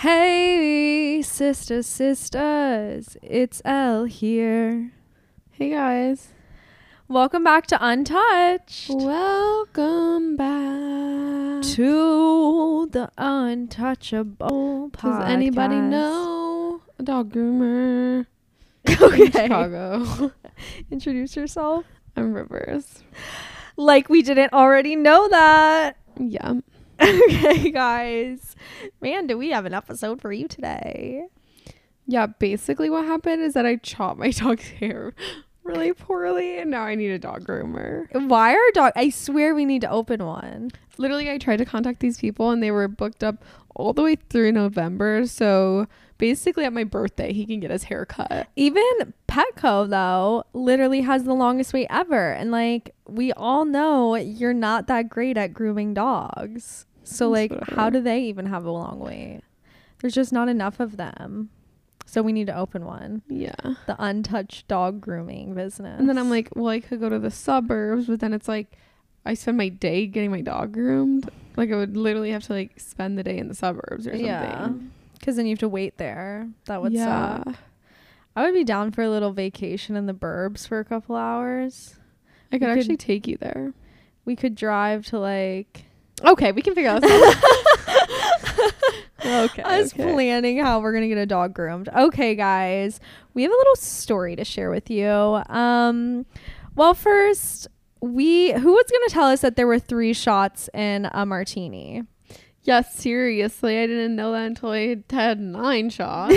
Hey, sisters, sisters, it's Elle here. Hey guys. Welcome back to Untouched. Welcome back. To the Untouchable podcast. Does anybody know a dog groomer in Okay. Chicago? Introduce yourself. I'm Rivers. Like we didn't already know that. Yeah. okay, guys. Man, do we have an episode for you today? Yeah, basically what happened is that I chopped my dog's hair really poorly and now I need a dog groomer. Why are dog? I swear we need to open one. Literally I tried to contact these people and they were booked up all the way through November. So basically at my birthday he can get his hair cut. Even Petco though literally has the longest wait ever, and like we all know you're not that great at grooming dogs. So like, whatever. how do they even have a long wait? There's just not enough of them. So we need to open one. Yeah. The untouched dog grooming business. And then I'm like, well, I could go to the suburbs, but then it's like I spend my day getting my dog groomed. Like I would literally have to like spend the day in the suburbs or something. yeah, because then you have to wait there. That would yeah. suck. I would be down for a little vacation in the burbs for a couple hours. I could We could- actually take you there. We could drive to like Okay, we can figure out. okay. us okay. planning how we're gonna get a dog groomed. Okay, guys, we have a little story to share with you. Um, well, first, we who was gonna tell us that there were three shots in a martini? Yeah, seriously, I didn't know that until I had had nine shots.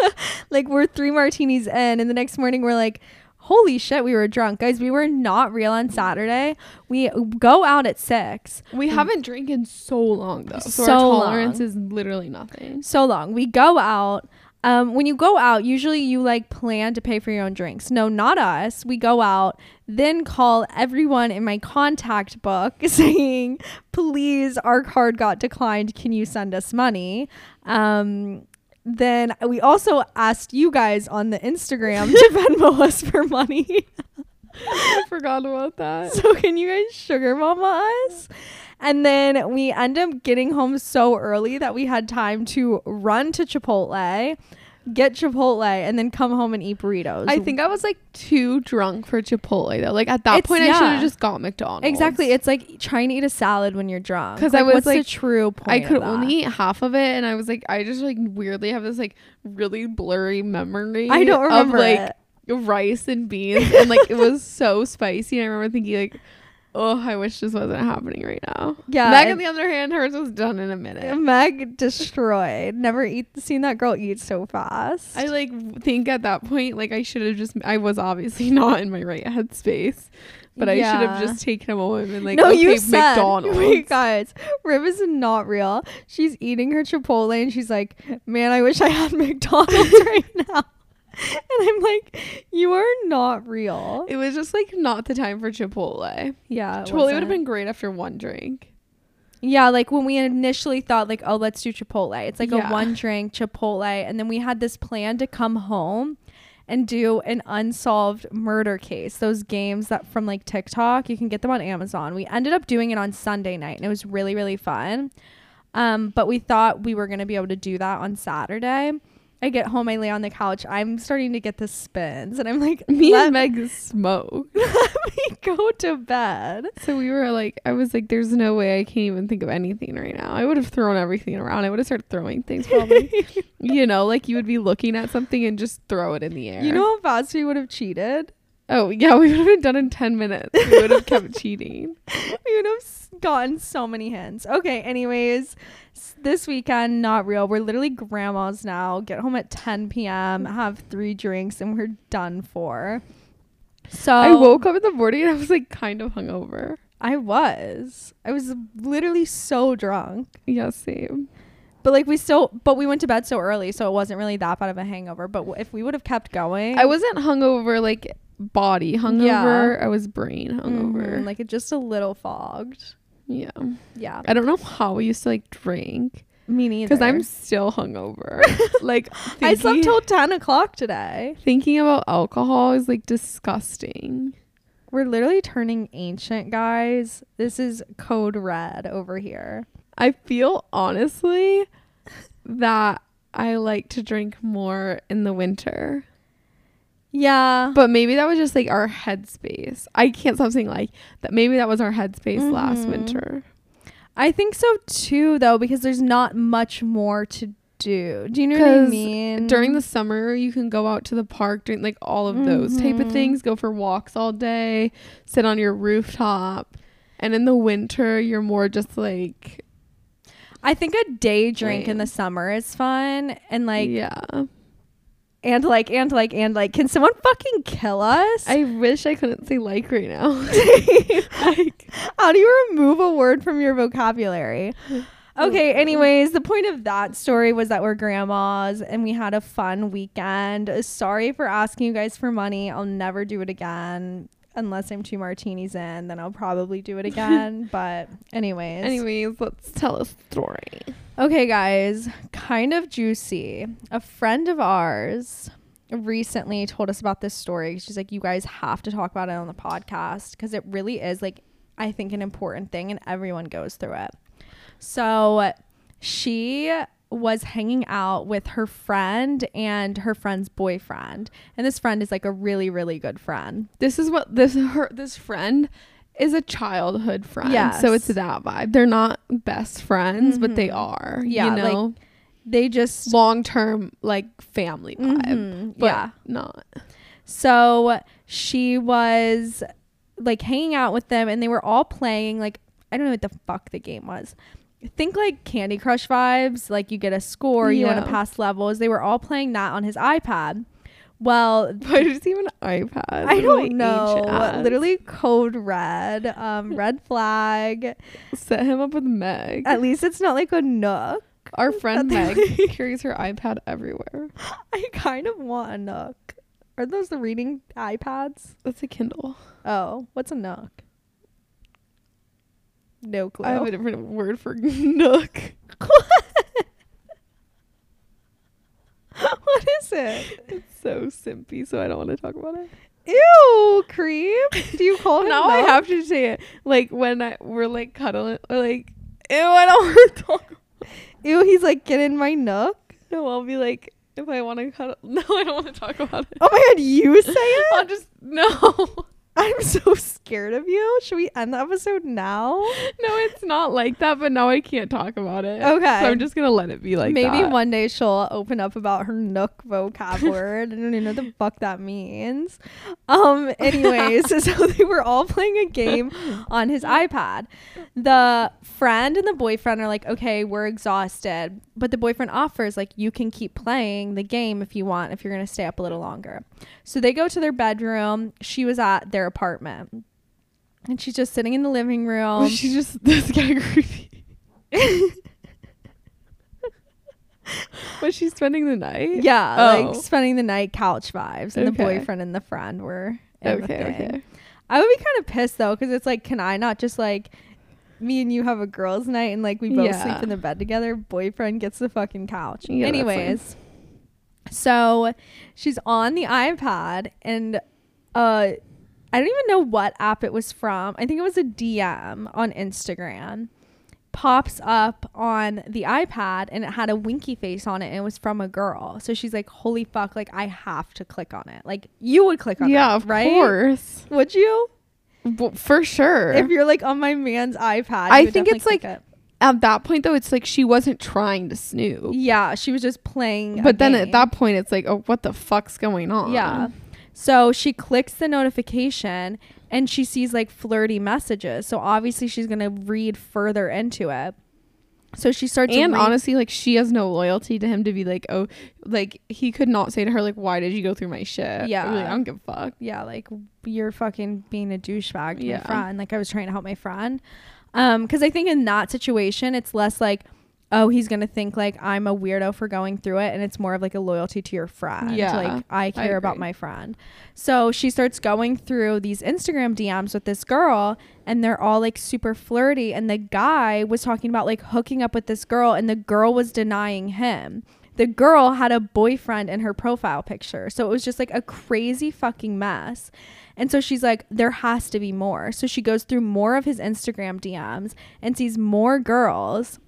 like we're three martinis in, and the next morning we're like. Holy shit, we were drunk. Guys, we were not real on Saturday. We go out at six. we haven't drank in so long though, so, So our long. tolerance is literally nothing. so long. We go out. Um, when you go out, usually you like plan to pay for your own drinks. No, not us. We go out, then call everyone in my contact book saying, please, our card got declined. Can you send us money? Um, then we also asked you guys on the Instagram to Venmo us for money. I forgot about that. So can you guys sugar mama us? And then we end up getting home so early that we had time to run to Chipotle, get Chipotle, and then come home and eat burritos. I think I was like too drunk for Chipotle though. Like at that It's- point, I should have just got McDonald's. exactly. It's like trying to eat a salad when you're drunk. 'Cause I was, what's the like, true point. I of could that? only eat half of it, and I was like, I just like weirdly have this like really blurry memory. I don't remember of like it. rice and beans, and like it was so spicy. And I remember thinking like, oh, I wish this wasn't happening right now. Yeah, Meg, on the other hand, hers was done in a minute. Meg destroyed. Never eat seen that girl eat so fast. I like think at that point, like I should have just. I was obviously not in my right headspace, but I should have just taken a moment and like, no, okay, you said, McDonald's. Wait, guys, Riv is not real. She's eating her Chipotle and she's like, "Man, I wish I had McDonald's right now." And I'm like, "You are not real." It was just like not the time for Chipotle. Yeah, it Chipotle would have been great after one drink. Yeah, like when we initially thought like, "Oh, let's do Chipotle." It's like Yeah. a one drink Chipotle, and then we had this plan to come home and do an unsolved murder case. Those games that from like TikTok, you can get them on Amazon. We ended up doing it on Sunday night, and it was really really fun. Um, but we thought we were gonna be able to do that on Saturday. I get home, I lay on the couch. I'm starting to get the spins, and I'm like, Me and Meg smoke. let me go to bed. So we were like, I was like, there's no way I can't even think of anything right now. I would have thrown everything around. I would have started throwing things probably. you know, like you would be looking at something and just throw it in the air. You know how fast we would have cheated? Oh, yeah, we would have been done in 10 minutes. We would have kept cheating. we would have gotten so many hints. Okay, anyways, this weekend, not real. We're literally grandmas now. Get home at 10 p.m., have three drinks, and we're done for. So I woke up in the morning and I was like kind of hungover. I was. I was literally so drunk. Yeah, same. But like we still, but we went to bed so early, so it wasn't really that bad of a hangover. But w- if we would have kept going, I wasn't hungover like body hungover. I was brain hungover. Mhm, like it just a little fogged. yeah. Yeah, I don't know how we used to like drink me neither. because I'm still hungover. like I slept till ten o'clock today. thinking about alcohol is like disgusting. We're literally turning ancient, guys. This is code red over here. I feel honestly that I like to drink more in the winter. Yeah. But maybe that was just like our headspace. I can't stop saying like that. Maybe that was our headspace last Mhm. winter. I think so too, though, because there's not much more to do. Do you know what I mean? During the summer, you can go out to the park, doing like all of those type of Mhm. things. Go for walks all day, sit on your rooftop, and in the winter, you're more just like I think a day drink in the summer is fun, and like, yeah. And like, and like, and like, can someone fucking kill us? I wish I couldn't say like right now. like, how do you remove a word from your vocabulary? Oh, okay, anyways, the point of that story was that we're grandmas and we had a fun weekend. Sorry for asking you guys for money. I'll never do it again. Unless I'm two martinis in, then I'll probably do it again. but, anyways. Anyways, let's tell a story. Okay, guys, kind of juicy. A friend of ours recently told us about this story. She's like, You guys have to talk about it on the podcast because it really is, like, I think, an important thing and everyone goes through it. So she was hanging out with her friend and her friend's boyfriend. And this friend is like a really, really good friend. This is what this her this friend is a childhood friend. Yes. So it's that vibe. They're not best friends, but they Mhm. are. Yeah, You know? They just. long term like family vibe. Mhm, But yeah. not. So she was like hanging out with them and they were all playing like I don't know what the fuck the game was. Think like Candy Crush vibes, like you get a score, you want to pass levels. They were all playing that on his iPad. Well, Why is he even an iPad? I don't ancient know. Literally code red, um, red flag. set him up with Meg. At least it's not like a nook. Our friend Meg carries her iPad everywhere. I kind of want a nook. Are those the reading iPads? That's a Kindle. Oh, what's a nook? No clue. I have a different word for Nook. what is it? It's so simpy, so I don't want to talk about it. Ew, creep. Do you call it now I have to say it. Like when I we're like cuddling or like ew, I don't want to talk. Ew, he's like, get in my nook. No, I'll be like if I want to cuddle. No, I don't want to talk about it. Oh my god, you say it? I'll just no. I'm so scared of you. Should we end the episode now? No, it's not like that, but now I can't talk about it. Okay. So I'm just gonna let it be like Maybe that. one day she'll open up about her nook vocab word. I don't even know what the fuck that means. Um, anyways, so they were all playing a game on his iPad. The friend and the boyfriend are like, okay, we're exhausted. But the boyfriend offers, like, you can keep playing the game if you want, if you're going to stay up a little longer. So they go to their bedroom. She was at their apartment. And she's just sitting in the living room. Was she just this guy creepy. Was she spending the night? Yeah, Oh. like spending the night couch vibes, and the boyfriend and the friend were Okay, okay. I would be kind of pissed though, because it's like, can I not just like me and you have a girls' night and like we both Yeah. sleep in the bed together? Boyfriend gets the fucking couch. Yeah. Anyways, so she's on the iPad and uh, I don't even know what app it was from. I think it was a DM on Instagram. Pops up on the iPad and it had a winky face on it and it was from a girl. So she's like, "Holy fuck! Like I have to click on it. Like you would click on it. Yeah, that, of right? course. Would you? Well, for sure. If you're like on my man's iPad, I think it's, like, click At that point though, it's like she wasn't trying to snoop. yeah, she was just playing. But then at that point it's like, oh what the fuck's going on? yeah. So she clicks the notification and she sees like flirty messages. So obviously she's gonna read further into it. So she starts And honestly, like she has no loyalty to him to be like, oh, like he could not say to her like, why did you go through my shit? Yeah. Like, I don't give a fuck. yeah, like you're fucking being a douchebag to Yeah. my friend. Like I was trying to help my friend. Um, because I think in that situation, it's less like, oh, he's gonna think like I'm a weirdo for going through it, and it's more of like a loyalty to your friend. Yeah, like I care about my friend. So she starts going through these Instagram DMs with this girl, and they're all like super flirty. And the guy was talking about like hooking up with this girl, and the girl was denying him. The girl had a boyfriend in her profile picture. So it was just like a crazy fucking mess. And so she's like, there has to be more. So she goes through more of his Instagram DMs and sees more girls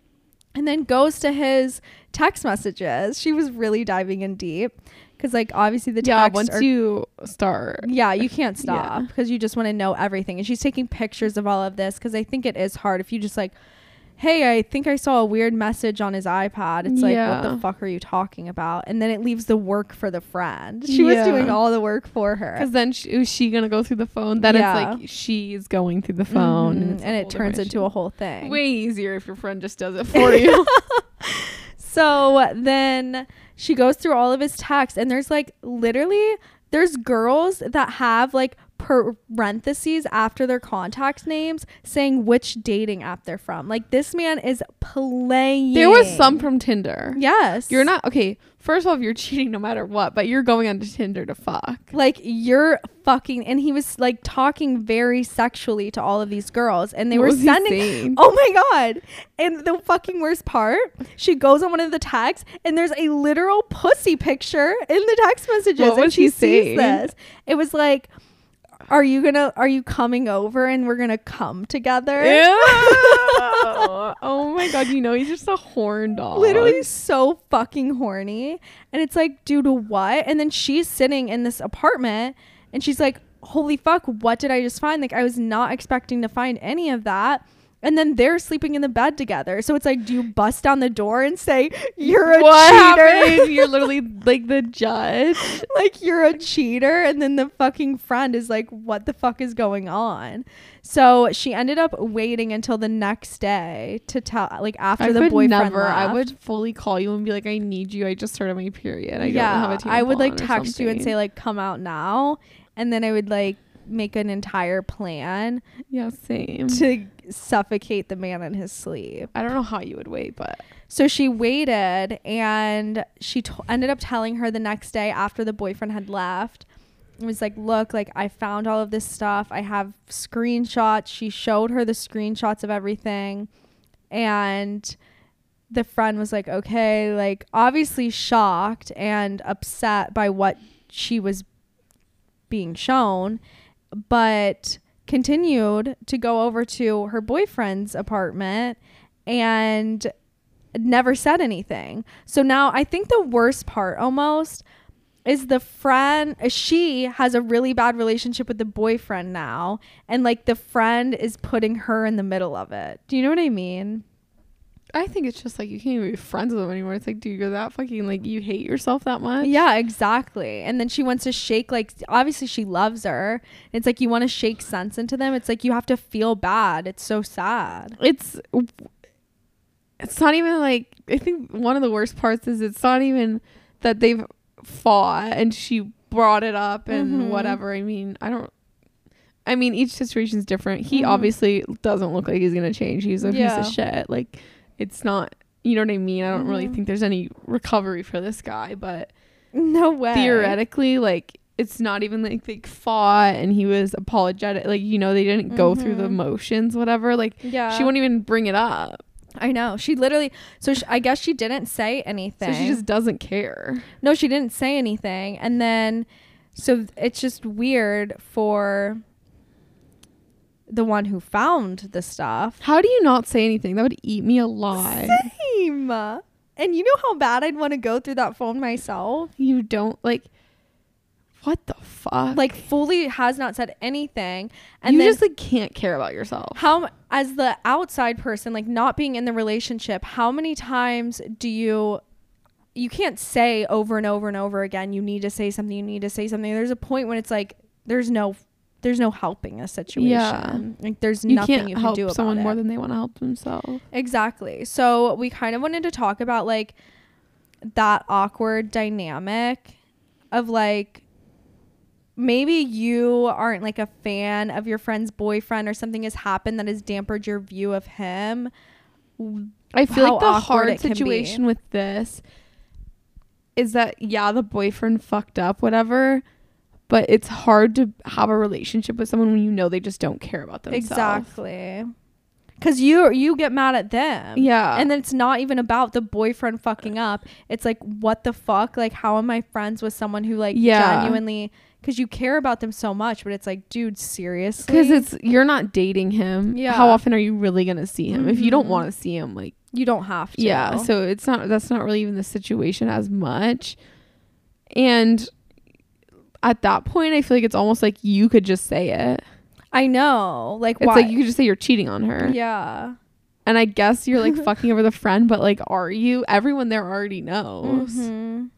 and then goes to his text messages. She was really diving in deep because, like, obviously the yeah, text. once are- you start. yeah, you can't stop Yeah. because you just want to know everything. And she's taking pictures of all of this because I think it is hard if you just like, hey, I think I saw a weird message on his iPad. It's like, what the fuck are you talking about? And then it leaves the work for the friend. She was doing all the work for her. Because then she, is she gonna go through the phone? Then Yeah. it's like she's going through the phone, Mhm, it's a and it turns into issue. a whole thing. way easier if your friend just does it for you. So then she goes through all of his texts, and there's like literally there's girls that have like parentheses after their contact names saying which dating app they're from. Like this man is playing. there was some from Tinder. Yes. You're not okay. First of all, you're cheating no matter what, but you're going onto Tinder to fuck. like you're fucking and he was like talking very sexually to all of these girls and they What were sending? Oh my god. And the fucking worst part, she goes on one of the texts and there's a literal pussy picture in the text messages What and was she he sees this. It was like are you gonna are you coming over and we're gonna come together? oh my god, you know he's just a horn dog. Literally so fucking horny. And it's like, dude, what? And then she's sitting in this apartment and she's like, holy fuck, what did I just find? Like, I was not expecting to find any of that. And then they're sleeping in the bed together. So it's like, do you bust down the door and say, you're a what cheater? happened? You're literally like the judge. like, you're a cheater. And then the fucking friend is like, what the fuck is going on? So she ended up waiting until the next day to tell, like, after I the boyfriend never. I would fully call you and be like, "I need you. I just started my period. I yeah, don't have a I would like text you and say like come out now, and then I would like make an entire plan "Yeah, same." to suffocate the man in his sleep. I don't know how you would wait, but So she waited, and she t- ended up telling her the next day after the boyfriend had left. It was like, look, like I found all of this stuff. I have screenshots. She showed her the screenshots of everything, and the friend was like, okay, like obviously shocked and upset by what she was being shown, but continued to go over to her boyfriend's apartment and never said anything. So now I think the worst part almost is the friend she has a really bad relationship with the boyfriend now and like the friend is putting her in the middle of it. Do you know what I mean? I think it's just like you can't even be friends with them anymore. It's like, dude, you're that fucking like you hate yourself that much. Yeah, exactly. And then she wants to shake like obviously she loves her. It's like you want to shake sense into them. It's like you have to feel bad. It's so sad. it's it's not even like I think one of the worst parts is it's not even that they've fought and she brought it up and Mhm. whatever. I mean, I don't. I mean, each situation is different. He Mhm. obviously doesn't look like he's gonna change. He's a Yeah. piece of shit. Like, it's not. You know what I mean? I don't really Mhm. think there's any recovery for this guy, but No way. theoretically, like it's not even like they fought and he was apologetic. Like you know, they didn't go through the Mhm. motions, whatever. Like Yeah. she won't even bring it up. I know. She literally so sh I guess she didn't say anything. So she just doesn't care. No, she didn't say anything. And then so it's just weird for the one who found the stuff. How do you not say anything? That would eat me alive. Same. And you know how bad I'd want to go through that phone myself? You don't like. What the fuck? Like fully has not said anything. And you just like can't care about yourself. how as the outside person like not being in the relationship, how many times do you you can't say over and over and over again you need to say something, you need to say something. There's a point when it's like there's no there's no helping a situation. Yeah. Like there's You nothing you can do about someone it. more than they want to help themselves. Exactly. So we kind of wanted to talk about like that awkward dynamic of like maybe you aren't like a fan of your friend's boyfriend or something has happened that has dampened your view of him. I feel How like the hard it can be. situation with this is that yeah, the boyfriend fucked up, whatever. But it's hard to have a relationship with someone when you know they just don't care about themselves. Exactly. Cuz you you get mad at them. Yeah. And then it's not even about the boyfriend fucking up. It's like what the fuck? Like how am I friends with someone who like Yeah. genuinely because you care about them so much. But it's like, dude, seriously, Because it's you're not dating him. Yeah. How often are you really gonna see him? If you don't Mhm. want to see him, like you don't have to. yeah. So it's not that's not really even the situation as much. And at that point, I feel like it's almost like you could just say it. I know, like It's why? like you could just say you're cheating on her. yeah. And I guess you're like fucking over the friend, but like, are you? Everyone there already knows. Mhm.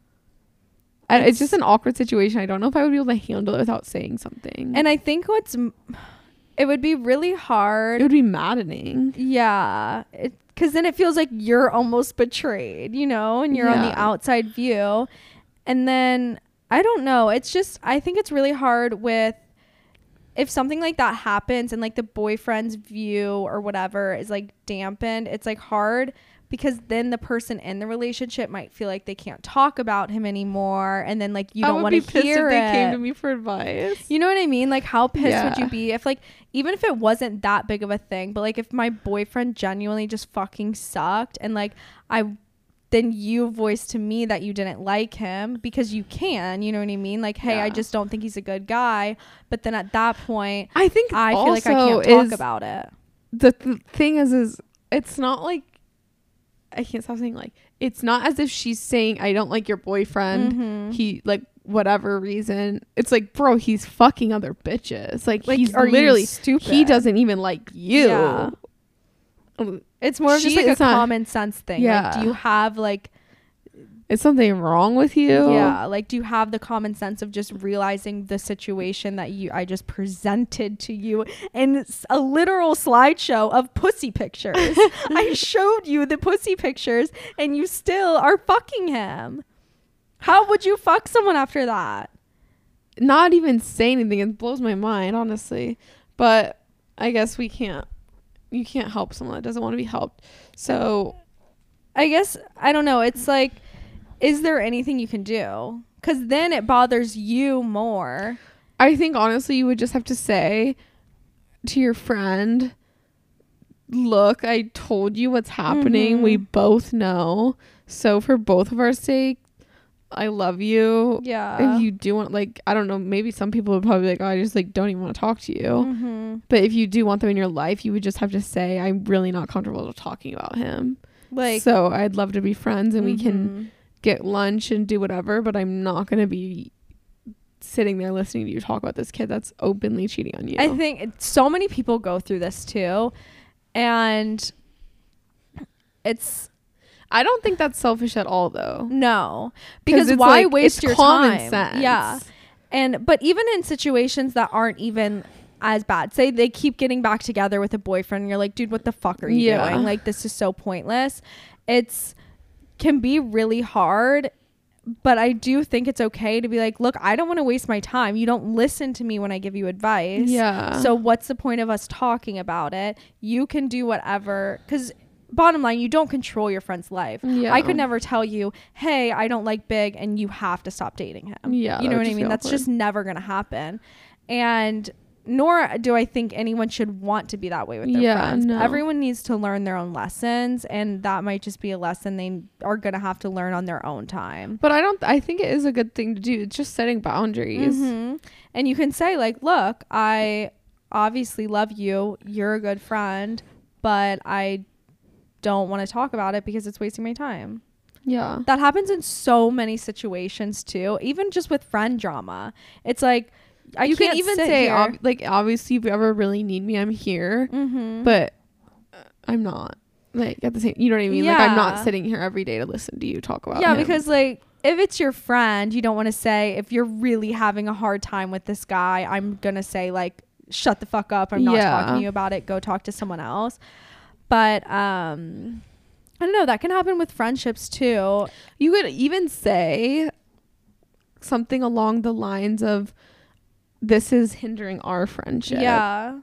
And it's It's- just an awkward situation. I don't know if I would be able to handle it without saying something. And I think what's m- it would be really hard. it would be maddening. yeah, because then it feels like you're almost betrayed, you know, and you're on the outside view. And then I don't know. It's just I think it's really hard with if something like that happens and like the boyfriend's view or whatever is like dampened. It's like hard because then the person in the relationship might feel like they can't talk about him anymore, and then like you I don't want be to pissed hear if they it. came to me for advice. You know what I mean? Like how pissed would you be if like even if it wasn't that big of a thing, but like if my boyfriend genuinely just fucking sucked and like I then you voiced to me that you didn't like him because you can, you know what I mean? Like, hey, I just don't think he's a good guy. But then at that point, I think I feel like I can't talk about it. the th- thing is is it's not like I can't stop saying like it's not as if she's saying I don't like your boyfriend. Mhm. He like whatever reason. It's like bro, he's fucking other bitches. Like, Like, he's literally stupid? he doesn't even like you. Yeah. It's more of just like a not- common sense thing. Like, Yeah. do you have like Is something wrong with you? Yeah, like do you have the common sense of just realizing the situation that you I just presented to you in a literal slideshow of pussy pictures. I showed you the pussy pictures and you still are fucking him. How would you fuck someone after that? Not even say anything. It blows my mind, honestly. But I guess we can't you can't help someone that doesn't want to be helped. So I guess I don't know. It's like is there anything you can do? Cuz then it bothers you more. I think honestly, you would just have to say to your friend, "Look, I told you what's happening. We Mhm. both know. So for both of our sake, I love you. Yeah. if you do want, like, I don't know, maybe some people would probably be like, oh, I just like don't even want to talk to you. Mhm. But if you do want them in your life, you would just have to say, I'm really not comfortable talking about him. Like so I'd love to be friends and we can mhm. get lunch and do whatever, but I'm not gonna be sitting there listening to you talk about this kid that's openly cheating on you. I think so many people go through this too. And it's I don't think that's selfish at all though. no. Because why like- waste your common time? sense. Yeah. And but even in situations that aren't even as bad. Say they keep getting back together with a boyfriend and you're like, "Dude, what the fuck are you Yeah. doing? Like this is so pointless." It's can be really hard but I do think it's okay to be like, look, I don't want to waste my time. You don't listen to me when I give you advice. Yeah. So what's the point of us talking about it? You can do whatever cuz bottom line, you don't control your friend's life. Yeah. I could never tell you, "Hey, I don't like Big and you have to stop dating him." Yeah, You know what I mean? That's just never going to happen. And nor do I think anyone should want to be that way with their Yeah, friends. no. Everyone needs to learn their own lessons and that might just be a lesson they are going to have to learn on their own time. But I don't I think it is a good thing to do. It's just setting boundaries. Mhm. And you can say like, "Look, I obviously love you. You're a good friend, but I don't want to talk about it because it's wasting my time." Yeah. That happens in so many situations too, even just with friend drama. It's like I you can't can even say ob- like obviously if you ever really need me, I'm here. Mhm. But uh, I'm not. Like at the same you know what I mean? Like I'm not sitting here every day to listen to you talk about yeah, him. because like if it's your friend, you don't want to say if you're really having a hard time with this guy, I'm gonna say like shut the fuck up. I'm not Yeah. talking to you about it. Go talk to someone else. But um I don't know, that can happen with friendships too. You could even say something along the lines of this is hindering our friendship. Yeah.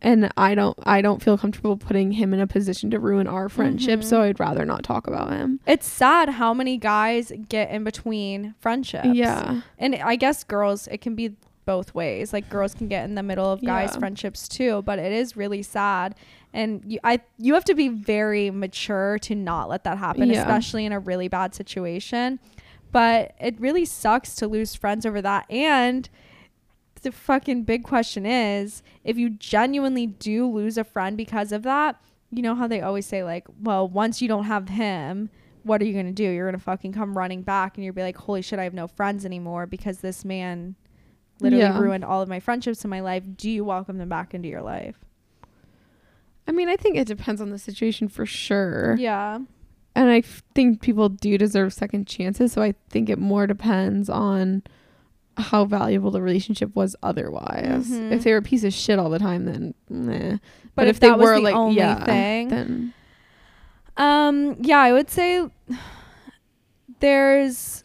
And I don't I don't feel comfortable putting him in a position to ruin our friendship, Mhm. so I'd rather not talk about him. It's sad how many guys get in between friendships. Yeah. and I guess girls, it can be both ways. Like girls can get in the middle of guys' Yeah. friendships too, but it is really sad. And you, I, you have to be very mature to not let that happen, Yeah. especially in a really bad situation. But it really sucks to lose friends over that. And the fucking big question is if you genuinely do lose a friend because of that, you know how they always say, like, well, once you don't have him, what are you going to do? You're going to fucking come running back and you'll be like, holy shit, I have no friends anymore because this man literally Yeah. ruined all of my friendships in my life. Do you welcome them back into your life? I mean, I think it depends on the situation for sure. Yeah. And I f- think people do deserve second chances. So I think it more depends on how valuable the relationship was otherwise. Mhm. If they were a piece of shit all the time, then meh. But, if, that was the only thing, then Um, yeah, I would say there's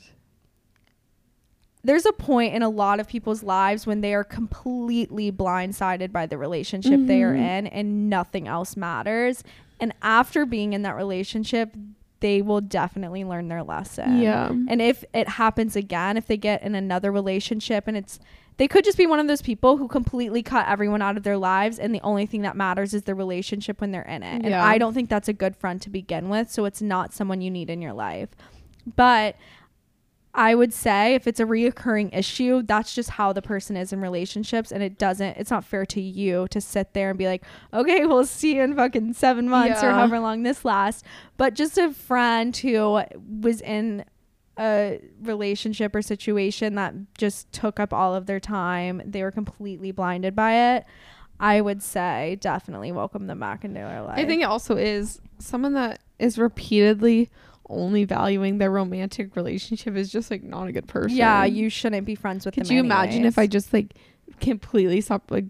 there's a point in a lot of people's lives when they are completely blindsided by the relationship they are Mhm. in and nothing else matters. And after being in that relationship, they will definitely learn their lesson. yeah. And if it happens again, if they get in another relationship and it's they could just be one of those people who completely cut everyone out of their lives and the only thing that matters is the relationship when they're in it. Yeah. And I don't think that's a good friend to begin with, so it's not someone you need in your life. But I would say if it's a reoccurring issue, that's just how the person is in relationships and it doesn't it's not fair to you to sit there and be like, "Okay, we'll see you in fucking 7 months or however long this lasts." But just a friend who was in a relationship or situation that just took up all of their time, they were completely blinded by it. I would say definitely welcome them back into their life. I think it also is someone that is repeatedly only valuing their romantic relationship is just like not a good person. yeah, you shouldn't be friends with Could them. you imagine if I just like completely stopped like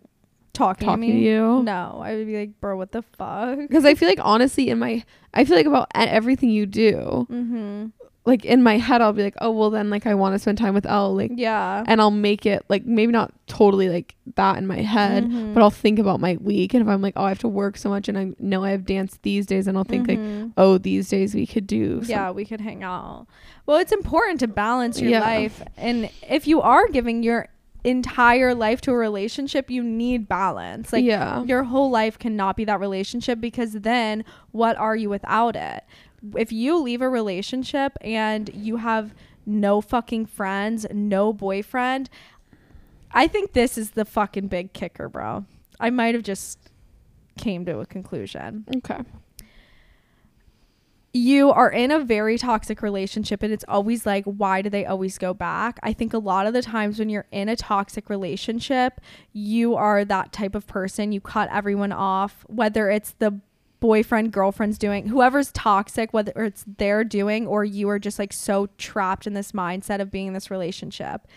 talking, talking to, to you? No, I would be like, bro, what the fuck? Because I feel like honestly, in my, I feel like about everything you do, Mm-hmm. Like in my head, I'll be like, oh well, then like I want to spend time with Elle, like, Yeah. and I'll make it like maybe not totally like that in my head, Mhm. but I'll think about my week, and if I'm like, oh, I have to work so much, and I know I have dance these days, and I'll think like, Mhm. oh, these days we could do, some- yeah, we could hang out. Well, it's important to balance your Yeah. life. And if you are giving your entire life to a relationship, you need balance. Like yeah, your whole life cannot be that relationship because then what are you without it? If you leave a relationship and you have no fucking friends, no boyfriend, I think this is the fucking big kicker, bro. I might have just came to a conclusion. Okay, you are in a very toxic relationship and it's always like why do they always go back? I think a lot of the times when you're in a toxic relationship you are that type of person. You cut everyone off whether it's the boyfriend girlfriend's doing whoever's toxic whether it's they're doing or you are just like so trapped in this mindset of being in this relationship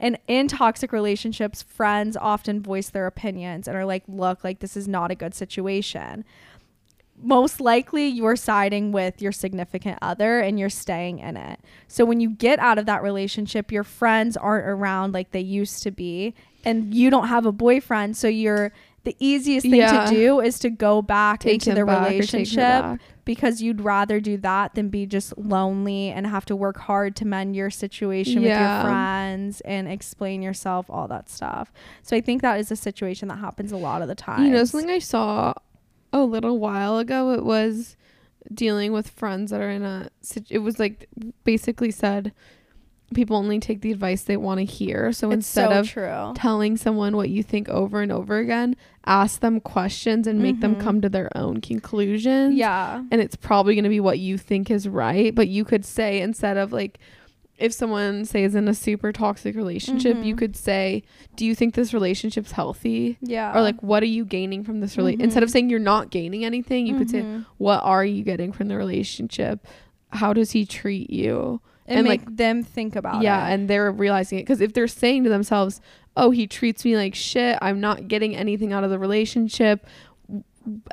and in toxic relationships friends often voice their opinions and are like look like this is not a good situation most likely you're siding with your significant other and you're staying in it. So when you get out of that relationship, your friends aren't around like they used to be and you don't have a boyfriend, so you're the easiest thing Yeah. to do is to go back Take into the back or take her relationship back. because you'd rather do that than be just lonely and have to work hard to mend your situation with your friends and explain yourself, all that stuff. So I think that is a situation that happens a lot of the time. You know, something I saw a little while ago, it was dealing with friends that are in a, it was like basically said, people only take the advice they want to hear. So it's instead so of true. telling someone what you think over and over again, ask them questions and make them Mhm. come to their own conclusions. Yeah. And it's probably going to be what you think is right. But you could say, instead of like, if someone say is in a super toxic relationship, you Mhm. could say, "Do you think this relationship's healthy?" Yeah. or like what are you gaining from this relationship instead of Mhm. saying you're not gaining anything you could say Mhm. what are you getting from the relationship how does he treat you and, and, make them think about yeah it. and they're realizing it because if they're saying to themselves oh he treats me like shit i'm not getting anything out of the relationship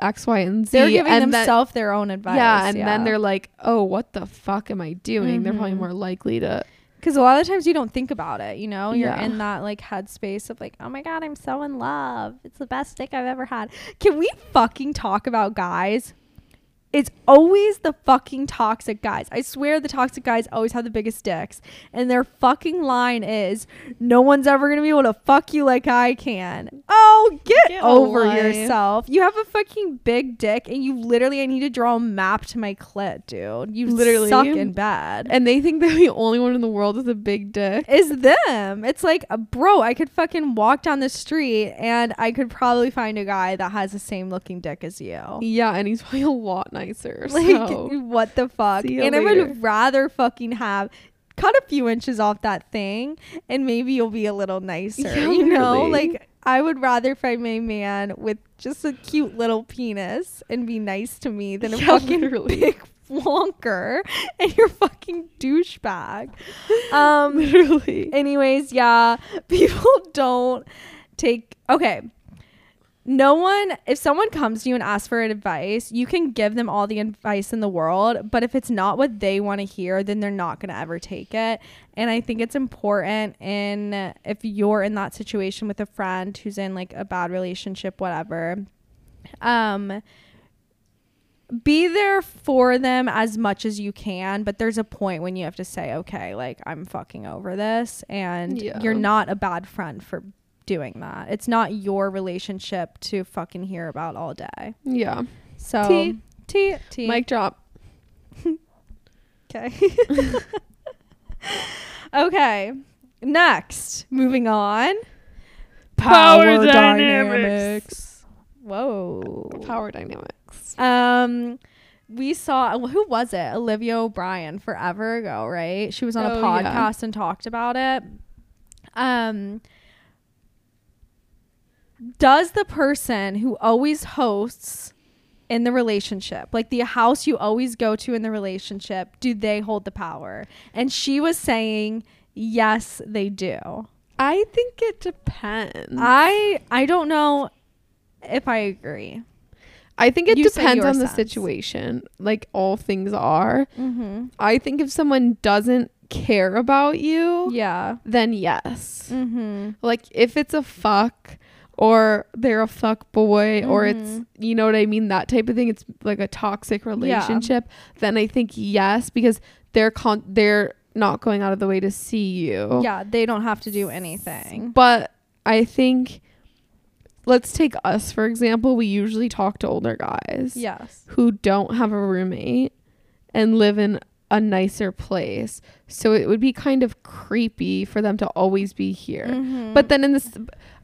x y and z they're giving and themselves their own advice. yeah and then they're like oh what the fuck am i doing they're probably Mhm. more likely to because a lot of times you don't think about it. You know, you're Yeah. in that like headspace of like, oh my god, I'm so in love. It's the best dick I've ever had. Can we fucking talk about guys? It's always the fucking toxic guys. I swear the toxic guys always have the biggest dicks. And their fucking line is, no one's ever going to be able to fuck you like I can. Oh, get, Get over yourself. You have a fucking big dick and you literally, I need to draw a map to my clit, dude. You Literally. suck in bed. And they think they're the only one in the world with a big dick. is them. It's like, uh, bro, I could fucking walk down the street and I could probably find a guy that has the same looking dick as you. Yeah, and he's probably a lot nicer. Like, so. what the fuck? And I would rather fucking have cut a few inches off that thing and maybe you'll be a little nicer. Yeah, you know? literally. Like, I would rather find my man with just a cute little penis and be nice to me than a Yeah, fucking literally. big flonker and you're fucking douchebag. Um, Literally. anyways, yeah, people don't take okay. No one, if someone comes to you and asks for advice, you can give them all the advice in the world, but if it's not what they want to hear, then they're not going to ever take it. And I think it's important in if you're in that situation with a friend who's in like a bad relationship, whatever. Um be there for them as much as you can, but there's a point when you have to say, okay, like I'm fucking over this, and Yeah. you're not a bad friend for doing that. It's not your relationship to fucking hear about all day. Yeah. So. T T Mic drop. Okay. okay. Next, moving on. Power dynamics. Whoa. Power dynamics. Um, we saw who was it? Olivia O'Brien forever ago, right? She was on a Oh, yeah. podcast and talked about it. Um, does the person who always hosts in the relationship, like the house you always go to in the relationship, do they hold the power? And she was saying, yes, they do. I think it depends. I I don't know if I agree. I think it You depends on the situation, like all things are. Mm-hmm. I think if someone doesn't care about you, Yeah. then yes. Mm-hmm. Like if it's a fuck or they're a fuck boy or it's Mhm. you know what I mean that type of thing it's like a toxic relationship then I think yes because they're con- they're not going out of the way to see you. Yeah, they don't have to do anything. But I think let's take us for example, we usually talk to older guys Yes. who don't have a roommate and live in a nicer place. So it would be kind of creepy for them to always be here. Mhm. But then in this,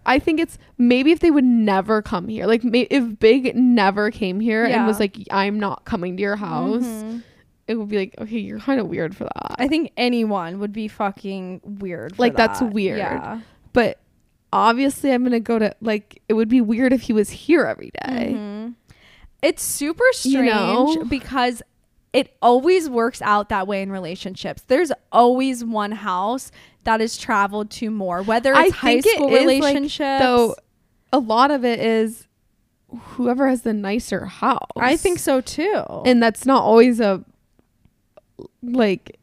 I think it's maybe if they would never come here, like may, if Big never came here and was like, "I'm not coming to your house," Mhm. it would be like, "Okay, you're kind of weird for that." I think anyone would be fucking weird. For Like, that's weird. Yeah. but obviously, I'm gonna go to like it would be weird if he was here every day. Mhm. It's super You strange know? because it always works out that way in relationships. There's always one house that is traveled to more, whether I it's high think it school is, like, relationships. Though a lot of it is whoever has the nicer house. I think so too. and that's not always a like.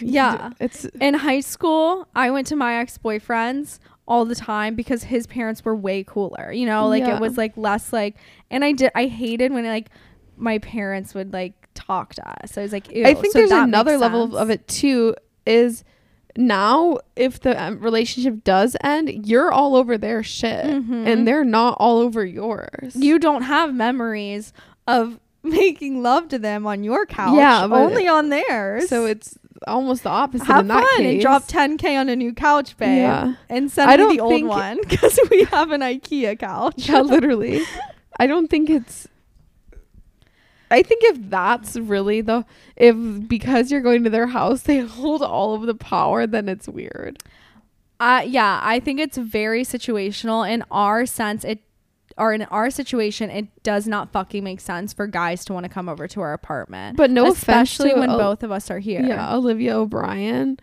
Yeah. it's in high school, I went to my ex boyfriend's all the time because his parents were way cooler. You know, like Yeah. it was like less like, and I did, I hated when like my parents would like talk to us. I was like. I think So there's another level of, it too. Is now if the um, relationship does end, you're all over their shit, Mhm. and they're not all over yours. You don't have memories of making love to them on your couch. Yeah, only on theirs. so it's almost the opposite have in that fun case. and drop 10k on a new couch, babe, Yeah. and send I me don't the old one because we have an IKEA couch. Yeah, literally. I don't think it's. I think if that's really the if because you're going to their house they hold all of the power, then it's weird. Uh, yeah, I think it's very situational. In our sense, it or in our situation, it does not fucking make sense for guys to want to come over to our apartment. But no especially offense to when Ol- both of us are here. Yeah, Olivia O'Brien.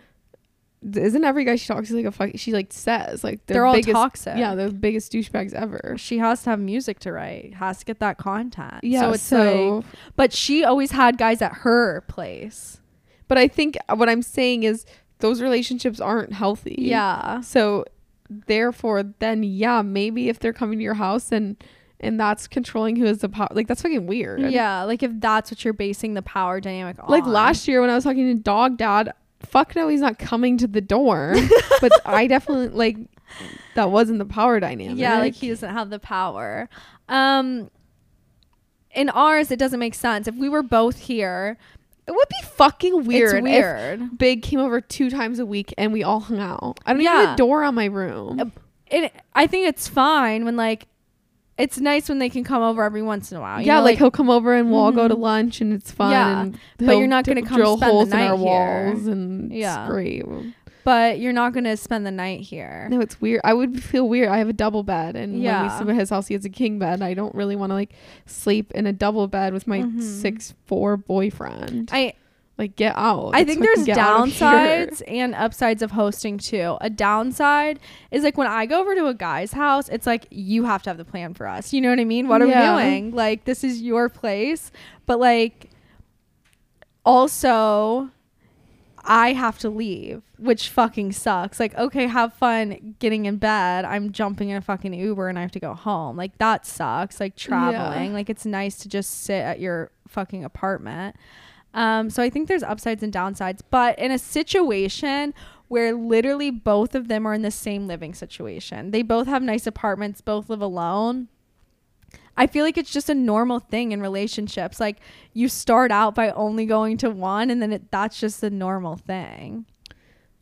Isn't every guy she talks to like a fuck? She like says like they're all biggest, toxic. Yeah, they're the biggest douchebags ever. she has to have music to write. Has to get that content. Yeah, so it's like, but she always had guys at her place. but I think what I'm saying is those relationships aren't healthy. Yeah. So therefore, then yeah, maybe if they're coming to your house and and that's controlling who is the power. Like that's fucking weird. Yeah, like if that's what you're basing the power dynamic on. Like last year when I was talking to Dog Dad, fuck no, he's not coming to the door. but I definitely like that wasn't the power dynamic. Yeah, like he doesn't have the power. Um in ours it doesn't make sense. If we were both here, it would be fucking weird. it's weird. Big came over two times a week and we all hung out. I don't even have a door on my room. It, I think it's fine when like it's nice when they can come over every once in a while. yeah, know, like, he'll come over and we'll all go to Mhm. lunch and it's fun. Yeah, and but you're not gonna come drill spend the holes in night our here. walls and Yeah. it's great. but you're not gonna spend the night here. No, it's weird. I would feel weird. I have a double bed, and when Yeah. we sleep at his house, he has a king bed. I don't really want to like sleep in a double bed with my Mhm. six four boyfriend. I like get out. I think there's get out of here. downsides and upsides of hosting too. A downside is like when I go over to a guy's house, it's like you have to have the plan for us. You know what I mean? What are Yeah. we doing? Like this is your place, but like also I have to leave, which fucking sucks. Like okay, have fun getting in bed. I'm jumping in a fucking Uber and I have to go home. Like that sucks. Like traveling. Like it's nice to just sit at your fucking apartment. Um, so I think there's upsides and downsides, but in a situation where literally both of them are in the same living situation, they both have nice apartments, both live alone. I feel like it's just a normal thing in relationships. Like you start out by only going to one, and then it, that's just the normal thing.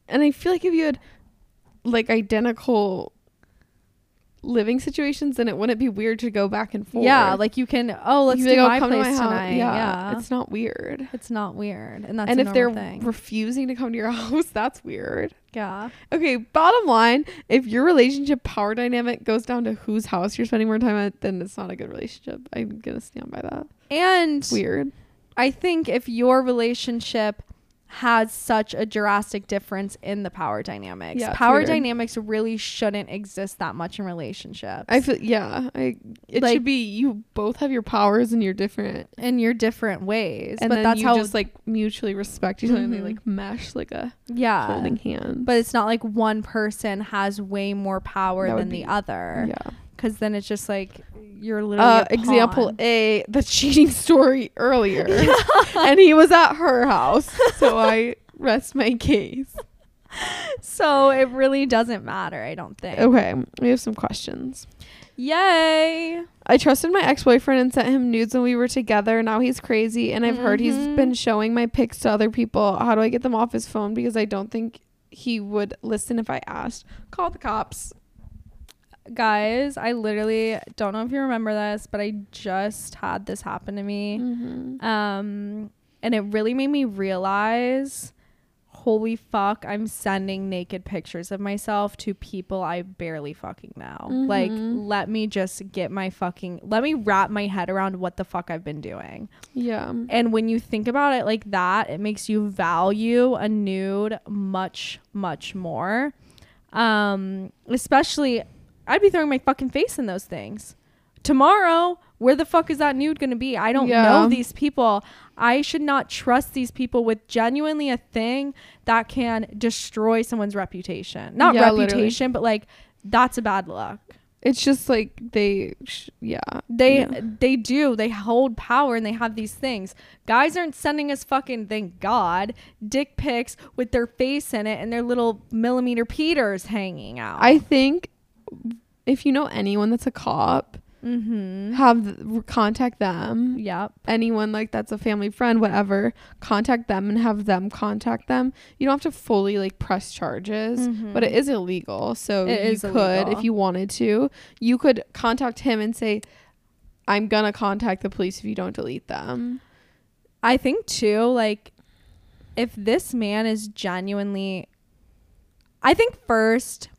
And I feel like if you had like identical living situations, then it wouldn't be weird to go back and forth. Yeah, like you can. Oh, let's You'd do like, "Oh, my come to place house." tonight. Yeah, Yeah, it's not weird. It's not weird, and that's and if they're thing. refusing to come to your house, that's weird. yeah, Okay, bottom line, if your relationship power dynamic goes down to whose house you're spending more time at, then it's not a good relationship. I'm gonna stand by that. and Weird. I think if your relationship has such a drastic difference in the power dynamics, Yeah, power weird. dynamics really shouldn't exist that much in relationships. I feel yeah. I it Like- should be you both have your powers and you're different, in your different ways, and but that's you how just like mutually respect each other and they Mhm. like mesh like a yeah. holding hands. But it's not like one person has way more power That than the other, yeah. Because then it's just like you're literally Uh, a example. A, the cheating story earlier, and he was at her house, so I rest my case. So it really doesn't matter. I don't think. Okay, we have some questions. Yay! I trusted my ex boyfriend and sent him nudes when we were together. Now he's crazy, and I've heard he's been showing my pics to other people. How do I get them off his phone? Because I don't think he would listen if I asked. Call the cops. Guys, I literally don't know if you remember this, but I just had this happen to me. Mm-hmm. Um, and it really made me realize holy fuck, I'm sending naked pictures of myself to people I barely fucking know. Like, Mhm. let me just get my fucking, let me wrap my head around what the fuck I've been doing. Yeah. And when you think about it like that, it makes you value a nude much, much more. Um, especially, I'd be throwing my fucking face in those things. Tomorrow, where the fuck is that nude gonna be? I don't Yeah. know these people. I should not trust these people with genuinely a thing that can destroy someone's reputation. Not Yeah, literally. reputation, but like that's a bad luck. It's just like they, sh- yeah. They Yeah. they do. They hold power and they have these things. Guys aren't sending us fucking thank God dick pics with their face in it and their little millimeter peters hanging out. I think if you know anyone that's a cop, mm-hmm. have contact them. Yep. Anyone like that's a family friend, whatever, contact them and have them contact them. You don't have to fully like press charges, but it is illegal. So It you could, illegal. if you wanted to, you could contact him and say, "I'm gonna contact the police if you don't delete them." I think too, like, if this man is genuinely, I think first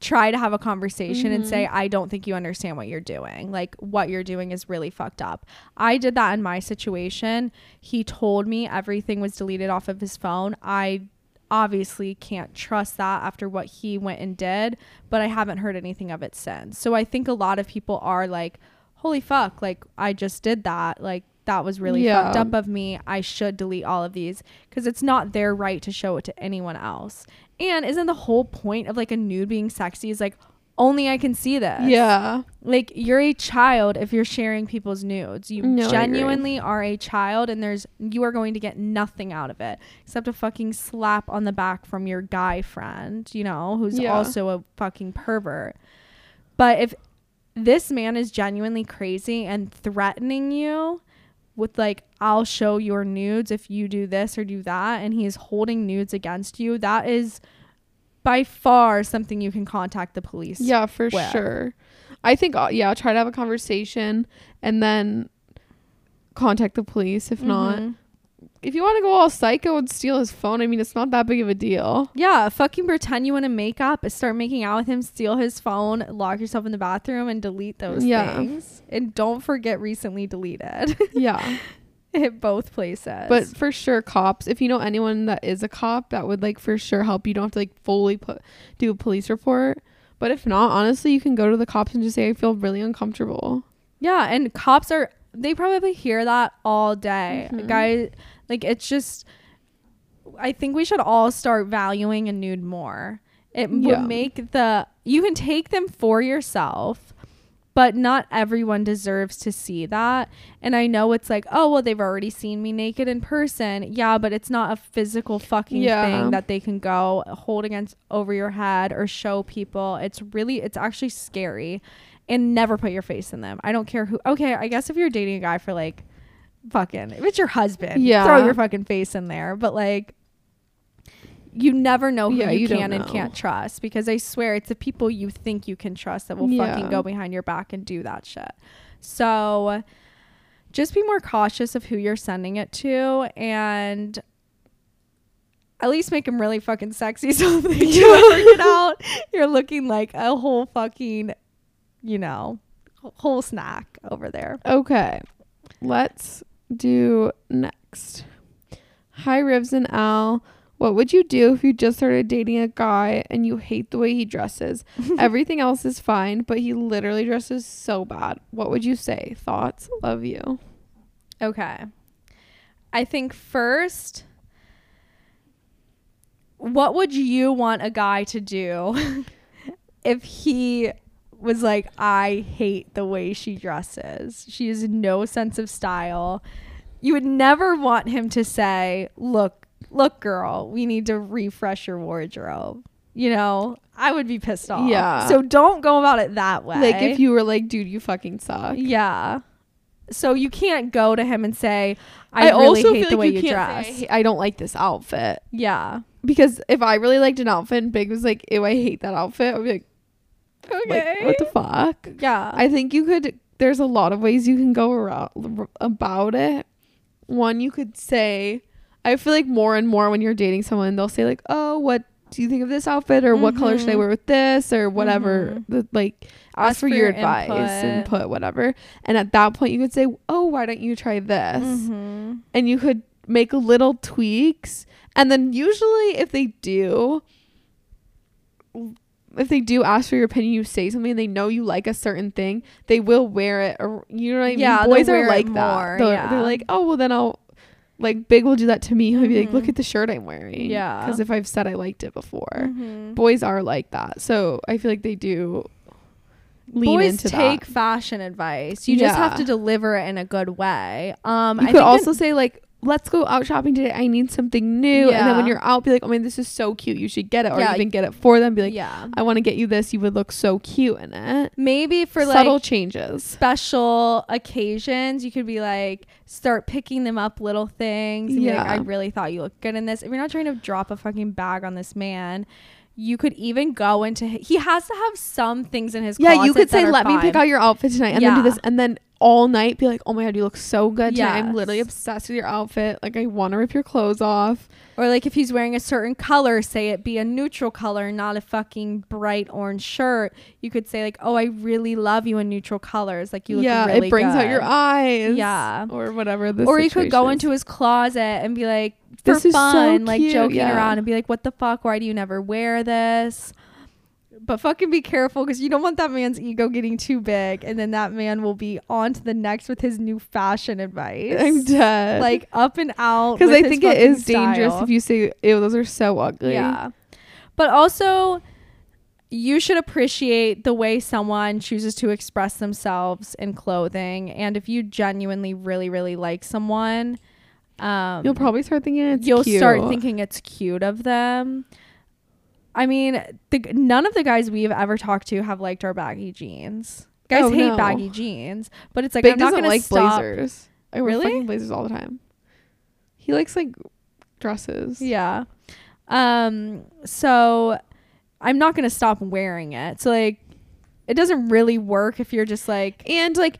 try to have a conversation and say, mm-hmm. I don't think you understand what you're doing. Like, what you're doing is really fucked up. I did that in my situation. He told me everything was deleted off of his phone. I obviously can't trust that after what he went and did, but I haven't heard anything of it since. So I think a lot of people are like, holy fuck, like, I just did that. Like, that was really Yeah. fucked up of me. I should delete all of these because it's not their right to show it to anyone else. And isn't the whole point of like a nude being sexy is like only I can see this. Yeah. Like you're a child if you're sharing people's nudes. You No, genuinely are a child and there's you are going to get nothing out of it except a fucking slap on the back from your guy friend, you know, who's Yeah. also a fucking pervert. But if this man is genuinely crazy and threatening you with like I'll show your nudes if you do this or do that and he is holding nudes against you, that is by far something you can contact the police. Yeah, for with. sure. I think uh, yeah, try to have a conversation and then contact the police if not. If you want to go all psycho and steal his phone, I mean, it's not that big of a deal. Yeah, fucking pretend you want to make up, start making out with him, steal his phone, lock yourself in the bathroom, and delete those Yeah. things. And don't forget recently deleted. Yeah. Hit both places. But for sure, cops. If you know anyone that is a cop, that would like for sure help. You don't have to like fully put do a police report. But if not, honestly, you can go to the cops and just say I feel really uncomfortable. yeah, and cops are they probably hear that all day. Mhm. Guy like it's just I think we should all start valuing a nude more. It Yeah. would make the you can take them for yourself, but not everyone deserves to see that. And I know it's like, oh well, they've already seen me naked in person. Yeah, but it's not a physical fucking Yeah. thing that they can go hold against over your head or show people. It's really it's actually scary. And never put your face in them. I don't care who okay, I guess if you're dating a guy for like fucking if it's your husband, Yeah. throw your fucking face in there. But like you never know who Yeah, you, you can and can't trust because I swear it's the people you think you can trust that will Yeah. fucking go behind your back and do that shit. So just be more cautious of who you're sending it to and at least make them really fucking sexy so they do ever get out, you're looking like a whole fucking, you know, whole snack over there. Okay, let's do next. Hi, Rivs and Elle. What would you do if you just started dating a guy and you hate the way he dresses? Everything else is fine, but he literally dresses so bad. What would you say? Thoughts? Love you. Okay. I think first, what would you want a guy to do if he was like, I hate the way she dresses? She has no sense of style. You would never want him to say, Look, look, girl, we need to refresh your wardrobe. You know, I would be pissed off. Yeah. So don't go about it that way. Like if you were like, dude, you fucking suck. Yeah. So you can't go to him and say, I, really hate the way you, dress. say, I, I don't like this outfit. yeah. Because if I really liked an outfit and Big was like, ew, I hate that outfit, I'd be like, like what the fuck? yeah. I think you could. There's a lot of ways you can go around about it. One, you could say, I feel like more and more when you're dating someone, they'll say like, "Oh, what do you think of this outfit?" or "What color should I Mhm. wear with this?" or whatever. Mhm. The, like, ask, for, your, advice and input. put whatever. And at that point, you could say, "Oh, why don't you try this?" Mhm. and you could make little tweaks and then usually if they do if they do ask for your opinion you say something and they know you like a certain thing they will wear it or you know what i mean Yeah, boys are like that they're, yeah. they're like oh well then i'll like big will do that to me he'll be like look Mhm. at the shirt i'm wearing Yeah. because if i've said i liked it before Mhm. boys are like that so i feel like they do lean Boys into take that fashion advice. You just have to deliver it in a good way. Um, you I could also say like let's go out shopping today i need something new Yeah. and then when you're out be like oh man this is so cute you should get it or Yeah. even get it for them be like yeah, i want to get you this you would look so cute in it maybe for subtle like changes special occasions, you could be like start picking them up little things. And be like, Yeah. I really thought you looked good in this. If you're not trying to drop a fucking bag on this man, you could even go into he has to have some things in his yeah you could say let me pick out your outfit tonight and then do this and then all night be like oh my god you look so good tonight i'm literally obsessed with your outfit like i want to rip your clothes off Or like if he's wearing a certain color, say it be a neutral color, not a fucking bright orange shirt. You could say like, "Oh, I really love you in neutral colors. Like you look yeah really it brings out good." your eyes Yeah. or whatever the or you could go situation into his closet and be like, for This is so fun, like joking yeah. around and be like, "What the fuck? Why do you never wear this?" But fucking be careful because you don't want that man's ego getting too big, and then that man will be on to the next with his new fashion advice. i'm dead like up and out because i think it is is dangerous if you say ew those are so ugly Yeah. But also you should appreciate the way someone chooses to express themselves in clothing. And if you genuinely really, really like someone, um, You'll probably start thinking it's you'll cute. start thinking it's cute of them. I mean, the, none of the guys we've ever talked to have liked our baggy jeans. Guys Oh, hate no. baggy jeans, but it's like Big I'm not gonna like stop. blazers. I wear Really? fucking blazers all the time. He likes like dresses. Yeah. Um. So I'm not gonna stop wearing it. So like, it doesn't really work if you're just like, And like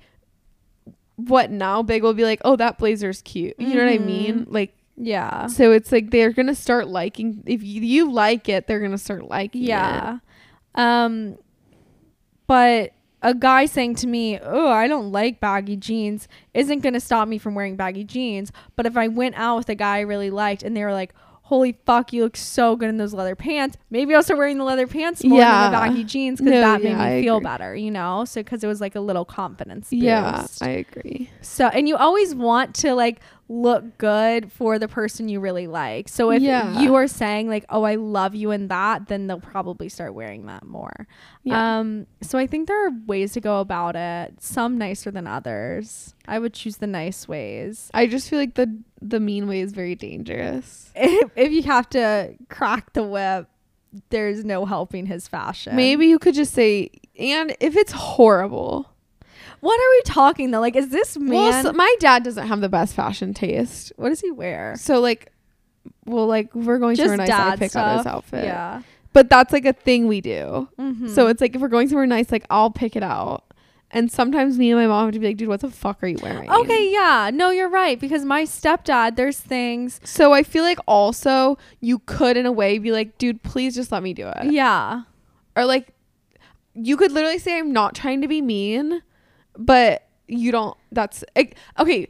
what now? Big will be like, oh, that blazer's cute. You know what I mean? Like, yeah, so it's like they're gonna start liking. If you, you like it, they're gonna start liking it. yeah. Um. But a guy saying to me, "Oh, I don't like baggy jeans," isn't gonna stop me from wearing baggy jeans. But if I went out with a guy I really liked and they were like. Holy fuck, you look so good in those leather pants. Maybe I'll start wearing the leather pants more Yeah. than the baggy jeans because No, that made me I feel agree. better, you know? So, because it was like a little confidence boost. Yeah, I agree. So, and you always want to like look good for the person you really like. So, if Yeah. you are saying like, "Oh, I love you" in that, then they'll probably start wearing that more. Yeah. Um, so I think there are ways to go about it. Some nicer than others. I would choose the nice ways. I just feel like the the mean way is very dangerous. If, if you have to crack the whip, there's no helping his fashion. Maybe you could just say, and if it's horrible. What are we talking though? Like, is this man? Well, so my dad doesn't have the best fashion taste. what does he wear? So like, well, like we're going Just somewhere nice, I pick out his outfit. Yeah. But that's like a thing we do. Mhm. So it's like if we're going somewhere nice, like I'll pick it out. And sometimes me and my mom have to be like, dude, what the fuck are you wearing? Okay, yeah. No, you're right. Because my stepdad, there's things. So I feel like also you could in a way be like, dude, please just let me do it. Yeah. Or like you could literally say I'm not trying to be mean, but you don't that's like, okay,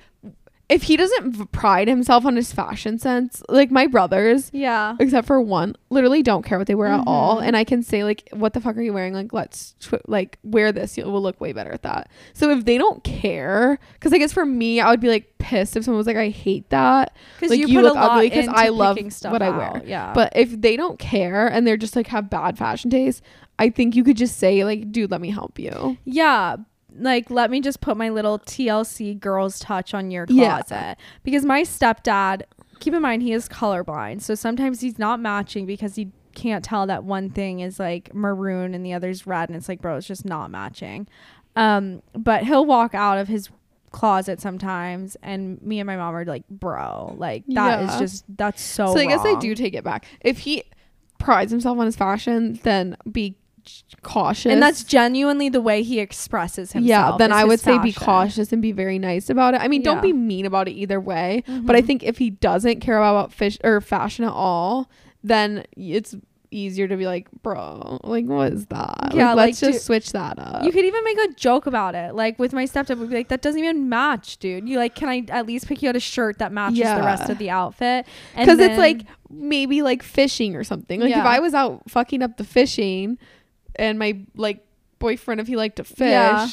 if he doesn't pride himself on his fashion sense, like my brothers, Yeah. except for one, literally don't care what they wear at all. Mhm. And I can say like, what the fuck are you wearing? Like, let's tw- like wear this. You will look way better at that. So if they don't care, because I guess for me, I would be like pissed if someone was like, I hate that. Because Like, you, you put look a lot ugly 'cause into I love stuff what I out. wear. Yeah. But if they don't care and they're just like have bad fashion taste, I think you could just say like, dude, let me help you. yeah. Like, let me just put my little TLC girls touch on your Yeah. closet. Because my stepdad, keep in mind, he is colorblind. So sometimes he's not matching because he can't tell that one thing is like maroon and the other's red. And it's like, bro, it's just not matching. Um, but he'll walk out of his closet sometimes and me and my mom are like bro like that is Yeah. just that's so So, I guess I do take it back. If he prides himself on his fashion, then be cautious. and that's genuinely the way he expresses himself. yeah, then I would say be cautious and be very nice about it. I mean, Yeah. don't be mean about it either way. But I Mhm. think if he doesn't care about fish or fashion at all, then it's easier to be like, bro, like what is that? Yeah, like, like, let's just dude, switch that up. You could even make a joke about it. Like with my stepdad, would be like, "That doesn't even match, dude. You like, can I at least pick you out a shirt that matches the rest of the outfit?" Because it's like maybe like fishing or something. Like if I was out fucking up the fishing, and my like boyfriend, if he liked to fish, Yeah.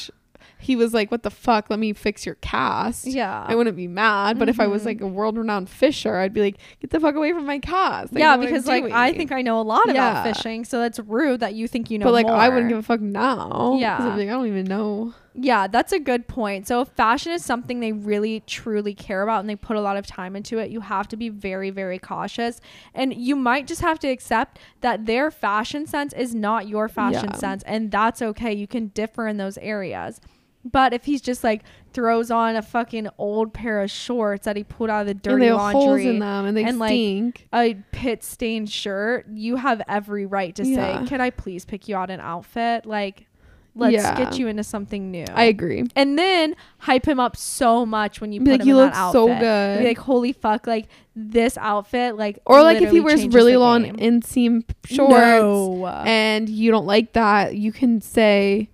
he was like, "What the fuck? Let me fix your cast." yeah, I wouldn't be mad, but if I was like a mm-hmm. world-renowned fisher, I'd be like, "Get the fuck away from my cast!" I yeah, know what I'm because like I doing." think I know a lot about fishing, so that's rude that you think you know. but like I wouldn't give a fuck now. 'cause Yeah. I'd be like, I don't even know. Yeah, that's a good point. So if fashion is something they really truly care about and they put a lot of time into it, you have to be very very cautious and you might just have to accept that their fashion sense is not your fashion Yeah. sense and that's okay. You can differ in those areas. But if he's just like throws on a fucking old pair of shorts that he pulled out of the and dirty they have holes laundry, in them, and they and, like, stink. a pit stained shirt, you have every right to Yeah. say, "Can I please pick you out an outfit?" Like, let's Yeah. get you into something new I agree. and then hype him up so much when you Be put like, him you in look that so good. Be like, holy fuck, like this outfit, like or like if he wears really long game. inseam shorts. No. and you don't like that, you can say,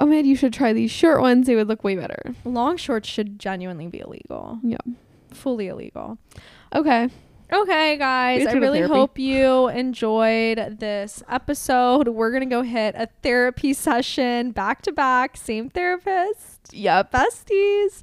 "Oh man, you should try these short ones. They would look way better." long shorts should genuinely be illegal. Yeah. Fully illegal. Okay. Okay, guys. I to to really therapy. hope you enjoyed this episode. We're gonna go hit a therapy session back to back, same therapist. Yep. besties.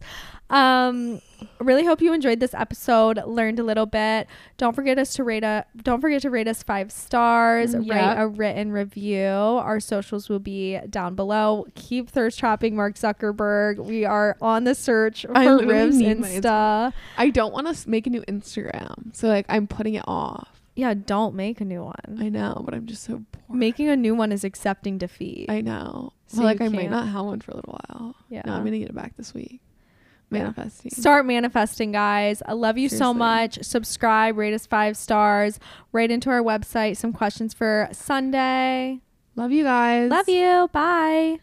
Um, really hope you enjoyed this episode, learned a little bit. Don't forget us to rate a don't forget to rate us five stars, Mm, write a written review. Our socials will be down below. Keep thirst trapping Mark Zuckerberg. We are on the search for Rivs Insta. I don't want to make a new Instagram, so like I'm putting it off. Yeah, don't make a new one. I know, but I'm just so bored. Making a new one is accepting defeat. I know. So So like I might not have one for a little while. yeah. No, I'm gonna get it back this week. Yeah. Manifesting. Start manifesting, guys. I love you so much. Subscribe, rate us five stars, write into our website some questions for Sunday. Love you guys. Love you. Bye.